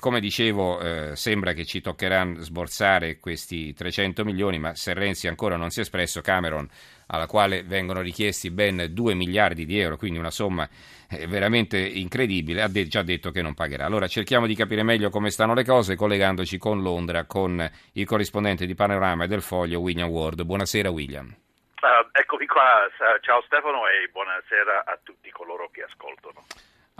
Come dicevo, eh, sembra che ci toccherà sborsare questi 300 milioni, ma se Renzi ancora non si è espresso, Cameron, alla quale vengono richiesti ben 2 miliardi di euro, quindi una somma eh, veramente incredibile, ha de- già detto che non pagherà. Allora cerchiamo di capire meglio come stanno le cose collegandoci con Londra, con il corrispondente di Panorama e del Foglio, William Ward. Buonasera William. Uh, eccomi qua, ciao Stefano e buonasera a tutti coloro che ascoltano.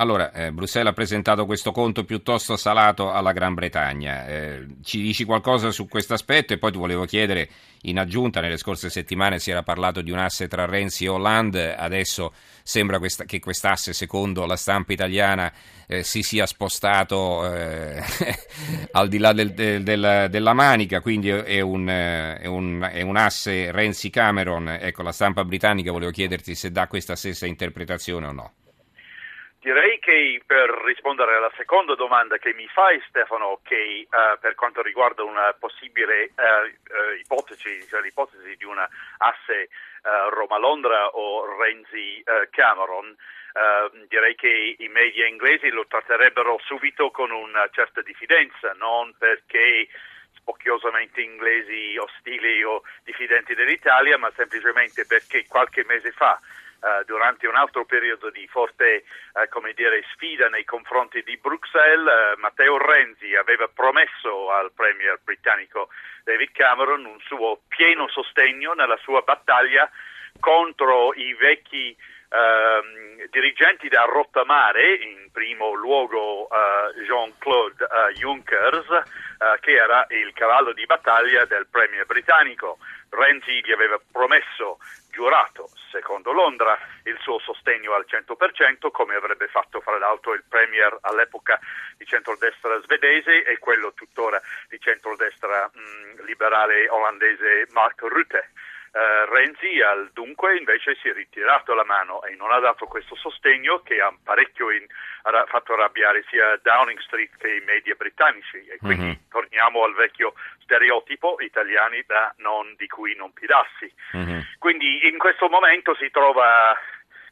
Allora, eh, Bruxelles ha presentato questo conto piuttosto salato alla Gran Bretagna. Eh, ci dici qualcosa su questo aspetto? E poi ti volevo chiedere, in aggiunta, nelle scorse settimane si era parlato di un asse tra Renzi e Hollande, adesso sembra questa, che quest'asse, secondo la stampa italiana, eh, si sia spostato eh, al di là del, del, del, della manica, quindi è un, è, un, è un asse Renzi-Cameron. Ecco, la stampa britannica volevo chiederti se dà questa stessa interpretazione o no. Direi che per rispondere alla seconda domanda che mi fai Stefano, che uh, per quanto riguarda una possibile uh, uh, ipotesi, cioè l'ipotesi di una asse Roma-Londra o Renzi-Cameron, direi che i media inglesi lo tratterebbero subito con una certa diffidenza, non perché spocchiosamente inglesi ostili o diffidenti dell'Italia, ma semplicemente perché qualche mese fa Uh, durante un altro periodo di forte uh, dire, sfida nei confronti di Bruxelles, uh, Matteo Renzi aveva promesso al premier britannico David Cameron un suo pieno sostegno nella sua battaglia contro i vecchi ehm, dirigenti da rottamare, in primo luogo Jean-Claude Juncker, che era il cavallo di battaglia del premier britannico. Renzi gli aveva promesso, giurato, secondo Londra, il suo sostegno al 100%, come avrebbe fatto fra l'altro il premier all'epoca di centrodestra svedese e quello tuttora di centrodestra mh, liberale olandese Mark Rutte. Uh, Renzi al dunque invece si è ritirato la mano e non ha dato questo sostegno che ha parecchio in, ha fatto arrabbiare sia Downing Street che i media britannici e quindi mm-hmm. torniamo al vecchio stereotipo italiani da non, di cui non fidarsi. Mm-hmm. Quindi in questo momento si trova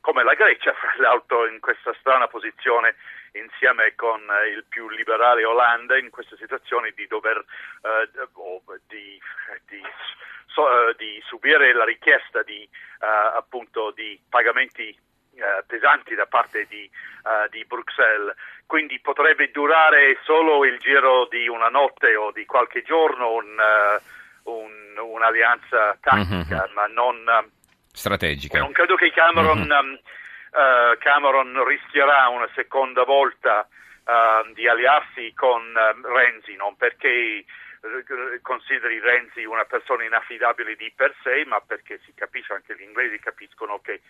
come la Grecia, fra l'altro, in questa strana posizione insieme con eh, il più liberale Olanda in questa situazione di dover eh, di, di so, uh, di subire la richiesta di, uh, appunto, di pagamenti uh, pesanti da parte di, di, Bruxelles, quindi potrebbe durare solo il giro di una notte o di qualche giorno un, un, un'alleanza tattica, mm-hmm. ma non strategica. Non credo che Cameron, mm-hmm. um, Cameron rischierà una seconda volta di allearsi con Renzi, non perché consideri Renzi una persona inaffidabile di per sé, ma perché si capisce, anche gli inglesi capiscono che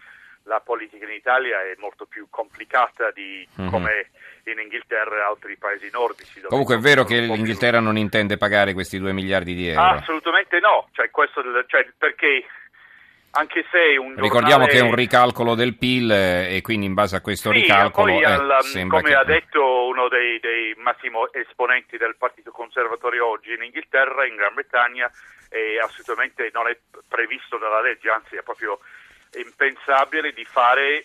la politica in Italia è molto più complicata di mm-hmm. come in Inghilterra e altri paesi nordici. Comunque è vero che l'Inghilterra non intende pagare questi 2 miliardi di euro? Assolutamente no, cioè, questo, cioè, perché anche se un Ricordiamo che è un ricalcolo del PIL eh, e quindi in base a questo sì, ricalcolo... Poi, eh, al, come che... ha detto uno dei, dei massimi esponenti del Partito Conservatore oggi in Inghilterra, in Gran Bretagna, è assolutamente non è previsto dalla legge, anzi è proprio impensabile di,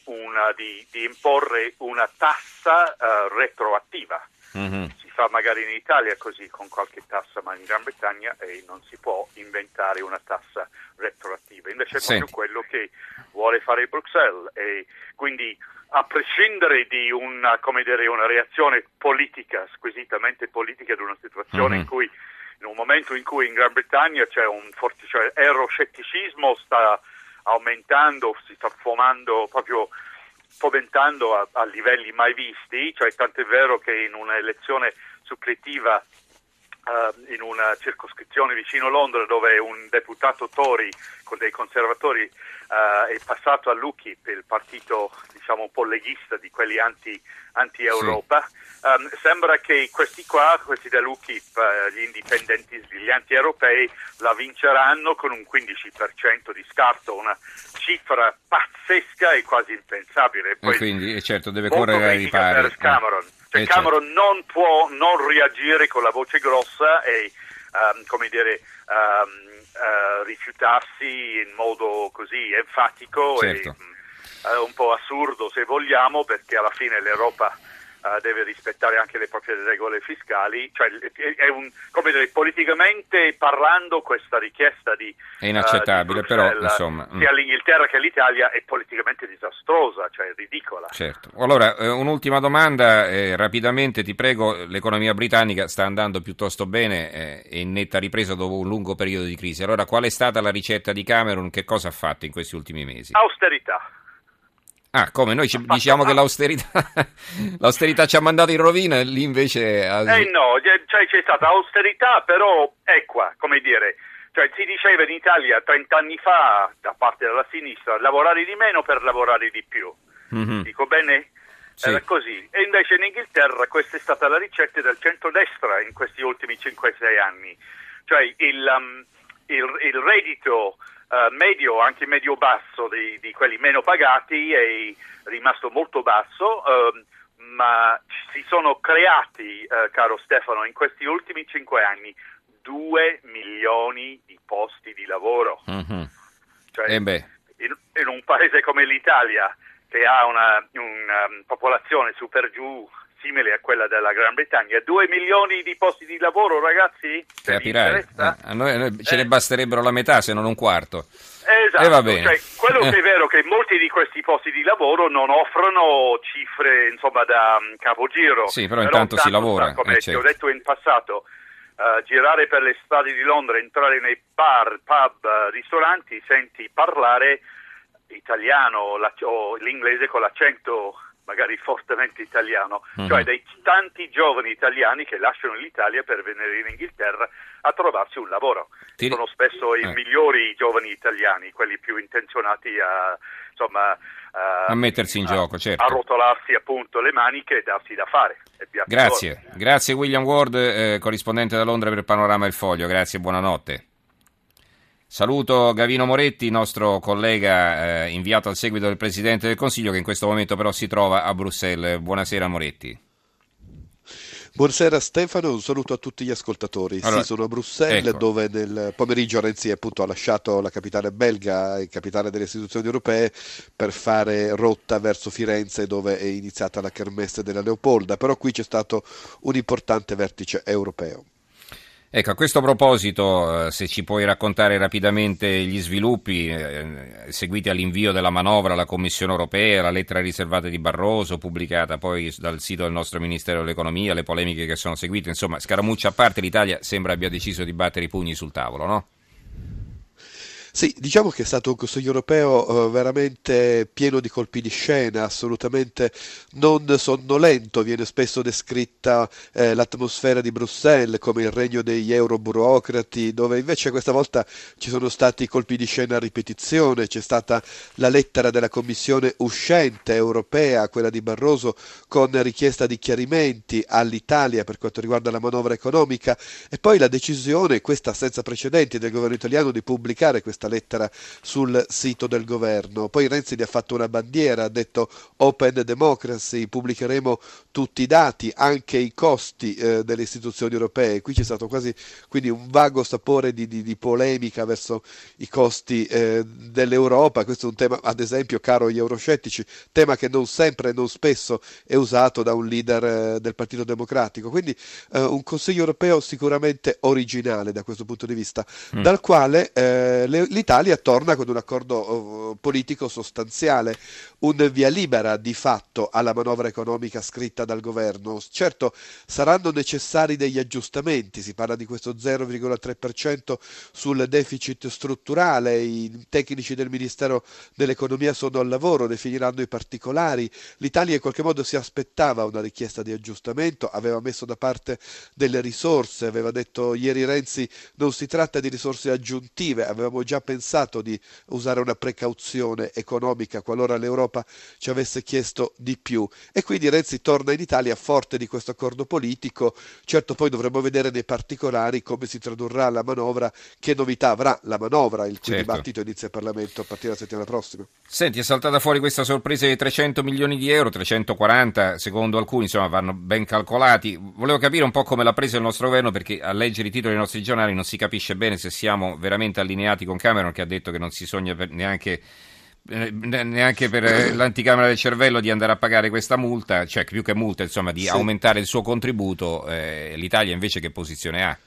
una, di, di imporre una tassa uh, retroattiva. Mm-hmm. Si fa magari in Italia così con qualche tassa, ma in Gran Bretagna eh, non si può inventare una tassa retroattiva. Invece è proprio quello che vuole fare Bruxelles e quindi a prescindere di una, dire, una reazione politica, squisitamente politica, ad una situazione mm-hmm. in cui in un momento in cui in Gran Bretagna c'è un forte cioè, euroscetticismo sta aumentando, si sta formando proprio fomentando a, a livelli mai visti, cioè tant'è vero che in un'elezione suppletiva Uh, in una circoscrizione vicino Londra dove un deputato Tory con dei conservatori uh, è passato all'UKIP, il partito diciamo un po' leghista di quelli anti, anti-Europa. Sì. Um, sembra che questi qua, questi dell'UKIP, uh, gli indipendenti, gli anti-europei, la vinceranno con un 15% di scarto, una cifra pazzesca e quasi impensabile. Poi, e quindi, certo, deve correre ai ripari. Cameron. Cioè, eh, Cameron certo. non può non reagire con la voce grossa e, um, come dire, um, uh, rifiutarsi in modo così enfatico certo. e uh, un po' assurdo se vogliamo, perché alla fine l'Europa uh, deve rispettare anche le proprie regole fiscali, cioè è un, come dire, politicamente parlando questa richiesta di... È inaccettabile, uh, però insomma... Mm. Sia l'Inghilterra che l'Italia è politicamente disastrosa, cioè ridicola. Certo. Allora, eh, un'ultima domanda, eh, rapidamente ti prego, l'economia britannica sta andando piuttosto bene eh, e in netta ripresa dopo un lungo periodo di crisi. Allora, qual è stata la ricetta di Cameron? Che cosa ha fatto in questi ultimi mesi? Austerità. Ah, come noi ci, diciamo che l'austerità, l'austerità, ci ha mandato in rovina e lì invece... Ha... Eh no, cioè, c'è stata austerità però equa, come dire, cioè, si diceva in Italia 30 anni fa da parte della sinistra lavorare di meno per lavorare di più. Mm-hmm. Dico bene? Sì. Era così. E invece in Inghilterra questa è stata la ricetta del centrodestra in questi ultimi 5-6 anni. Cioè il, um, il, il reddito uh, medio, anche medio-basso di, di, quelli meno pagati è rimasto molto basso, uh, ma si sono creati, uh, caro Stefano, in questi ultimi cinque anni 2 milioni di posti di lavoro. Mm-hmm. Cioè, eh in, in, un paese come l'Italia, che ha una, una um, popolazione super giù simile a quella della Gran Bretagna. 2 milioni di posti di lavoro, ragazzi? Capirai. Eh, a noi, noi ce ne eh. basterebbero la metà, se non un quarto. Esatto, eh, va bene. Cioè, quello che è vero è che molti di questi posti di lavoro non offrono cifre insomma, da um, capogiro. Sì, però, però intanto si lavora. Come eh, certo. ti ho detto in passato, uh, girare per le strade di Londra, entrare nei bar, pub, uh, ristoranti, senti parlare italiano la, o l'inglese con l'accento magari fortemente italiano, uh-huh. cioè dei tanti giovani italiani che lasciano l'Italia per venire in Inghilterra a trovarsi un lavoro. Ti... Sono spesso i eh. migliori giovani italiani, quelli più intenzionati a, insomma, a, a mettersi in a, gioco, certo. a rotolarsi appunto le maniche e darsi da fare. Grazie, grazie William Ward, eh, corrispondente da Londra per Panorama Il Foglio, grazie e buonanotte. Saluto Gavino Moretti, nostro collega eh, inviato al seguito del Presidente del Consiglio che in questo momento però si trova a Bruxelles. Buonasera Moretti. Buonasera Stefano, un saluto a tutti gli ascoltatori. Allora, sì, sono a Bruxelles ecco. dove nel pomeriggio Renzi appunto ha lasciato la capitale belga e capitale delle istituzioni europee per fare rotta verso Firenze dove è iniziata la kermesse della Leopolda, però qui c'è stato un importante vertice europeo. Ecco, a questo proposito, eh, se ci puoi raccontare rapidamente gli sviluppi eh, seguiti all'invio della manovra alla Commissione europea, la lettera riservata di Barroso, pubblicata poi dal sito del nostro Ministero dell'Economia, le polemiche che sono seguite, insomma, scaramuccia a parte, l'Italia sembra abbia deciso di battere i pugni sul tavolo, no? Sì, diciamo che è stato un Consiglio europeo eh, veramente pieno di colpi di scena, assolutamente non sonnolento, viene spesso descritta eh, l'atmosfera di Bruxelles come il regno degli euroburocrati, dove invece questa volta ci sono stati colpi di scena a ripetizione, c'è stata la lettera della Commissione uscente europea, quella di Barroso, con richiesta di chiarimenti all'Italia per quanto riguarda la manovra economica. E poi la decisione, questa senza precedenti, del governo italiano di pubblicare questa questa lettera sul sito del governo. Poi Renzi ne ha fatto una bandiera, ha detto Open Democracy, pubblicheremo tutti i dati, anche i costi eh, delle istituzioni europee. Qui c'è stato quasi quindi un vago sapore di, di, di polemica verso i costi eh, dell'Europa. Questo è un tema, ad esempio, caro agli euroscettici, tema che non sempre e non spesso è usato da un leader eh, del Partito Democratico. Quindi eh, un Consiglio europeo sicuramente originale da questo punto di vista, mm. dal quale eh, le, l'Italia torna con un accordo oh, politico sostanziale, un via libera di fatto alla manovra economica scritta dal governo. Certo saranno necessari degli aggiustamenti, si parla di questo 0,3% sul deficit strutturale, i tecnici del Ministero dell'Economia sono al lavoro, definiranno i particolari. L'Italia in qualche modo si aspettava una richiesta di aggiustamento, aveva messo da parte delle risorse, aveva detto ieri Renzi non si tratta di risorse aggiuntive, avevamo già pensato di usare una precauzione economica qualora l'Europa ci avesse chiesto di più e quindi Renzi torna in Italia forte di questo accordo politico, certo poi dovremo vedere nei particolari come si tradurrà la manovra, che novità avrà la manovra, il cui certo. dibattito inizia il Parlamento a partire dalla settimana prossima. Senti, è saltata fuori questa sorpresa di 300 milioni di euro, 340 secondo alcuni, insomma vanno ben calcolati. Volevo capire un po' come l'ha preso il nostro governo perché a leggere i titoli dei nostri giornali non si capisce bene se siamo veramente allineati con Cameron che ha detto che non si sogna neanche eh, neanche per eh, l'anticamera del cervello di andare a pagare questa multa, cioè più che multa, insomma, di sì. aumentare il suo contributo, eh, l'Italia invece che posizione ha?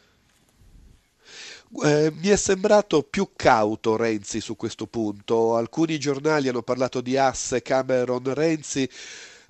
Eh, mi è sembrato più cauto Renzi su questo punto. Alcuni giornali hanno parlato di asse Cameron-Renzi.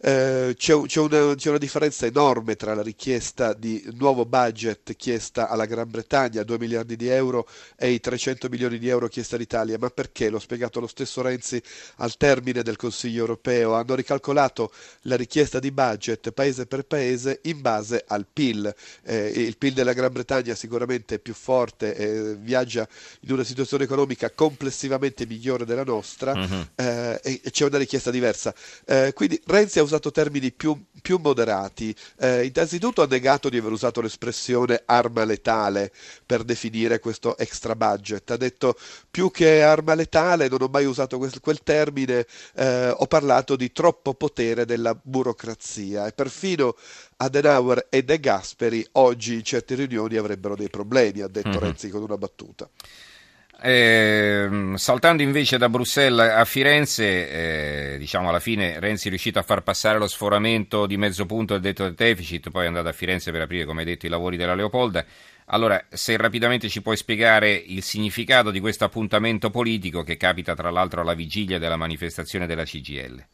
Eh, c'è, c'è, una, c'è, una, differenza enorme tra la richiesta di nuovo budget chiesta alla Gran Bretagna, 2 miliardi di euro, e i 300 milioni di euro chiesti all'Italia. Ma perché? L'ho spiegato lo stesso Renzi al termine del Consiglio europeo. Hanno ricalcolato la richiesta di budget paese per paese in base al PIL. Eh, il PIL della Gran Bretagna sicuramente è più forte, eh, viaggia in una situazione economica complessivamente migliore della nostra uh-huh. e, e, c'è una richiesta diversa. Eh, quindi Renzi ha usato termini più, più moderati. Eh, innanzitutto ha negato di aver usato l'espressione arma letale per definire questo extra budget. Ha detto più che arma letale, non ho mai usato quel, quel termine, eh, ho parlato di troppo potere della burocrazia e perfino Adenauer e De Gasperi oggi in certe riunioni avrebbero dei problemi, ha detto mm-hmm. Renzi con una battuta. Eh, saltando invece da Bruxelles a Firenze, eh, diciamo alla fine Renzi è riuscito a far passare lo sforamento di mezzo punto del detto del deficit, poi è andato a Firenze per aprire, come detto, i lavori della Leopolda. Allora, se rapidamente ci puoi spiegare il significato di questo appuntamento politico che capita tra l'altro alla vigilia della manifestazione della CGL.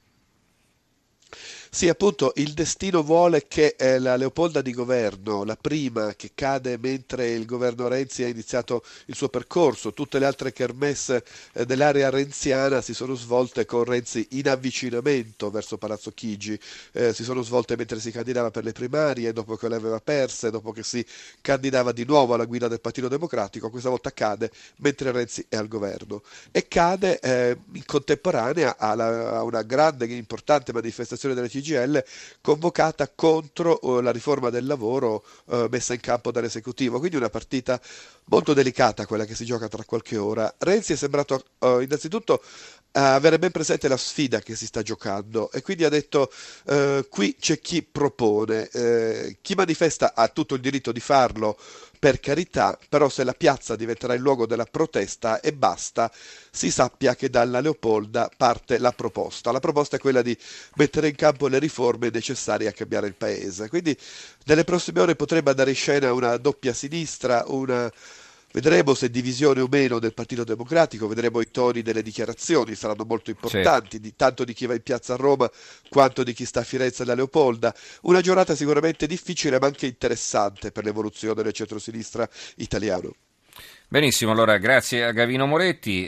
Sì, appunto, il destino vuole che eh, la Leopolda di governo, la prima che cade mentre il governo Renzi ha iniziato il suo percorso, tutte le altre kermesse eh, dell'area renziana si sono svolte con Renzi in avvicinamento verso Palazzo Chigi, eh, si sono svolte mentre si candidava per le primarie, dopo che le aveva perse, dopo che si candidava di nuovo alla guida del Partito Democratico, questa volta cade mentre Renzi è al governo. E cade eh, in contemporanea alla, a una grande e importante manifestazione della CGI CGL convocata contro uh, la riforma del lavoro uh, messa in campo dall'esecutivo. Quindi una partita molto delicata quella che si gioca tra qualche ora. Renzi è sembrato uh, innanzitutto avere ben presente la sfida che si sta giocando e quindi ha detto qui c'è chi propone, chi manifesta ha tutto il diritto di farlo per carità, però se la piazza diventerà il luogo della protesta e basta, si sappia che dalla Leopolda parte la proposta. La proposta è quella di mettere in campo le riforme necessarie a cambiare il paese. Quindi nelle prossime ore potrebbe andare in scena una doppia sinistra, una Vedremo se divisione o meno del Partito Democratico, vedremo i toni delle dichiarazioni, saranno molto importanti, sì. di, tanto di chi va in piazza a Roma quanto di chi sta a Firenze da Leopolda. Una giornata sicuramente difficile ma anche interessante per l'evoluzione del centro-sinistra italiano. Benissimo, allora grazie a Gavino Moretti.